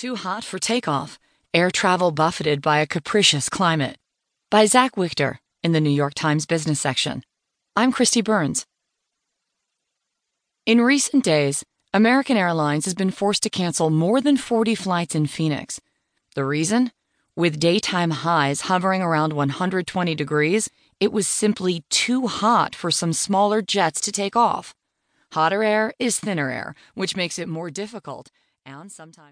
Too Hot for Takeoff Air Travel Buffeted by a Capricious Climate by Zach Wichter in the New York Times Business section. I'm Kristi Burns. In recent days, American Airlines has been forced to cancel more than 40 flights in Phoenix. The reason? With daytime highs hovering around 120 degrees, it was simply too hot for some smaller jets to take off. Hotter air is thinner air, which makes it more difficult and sometimes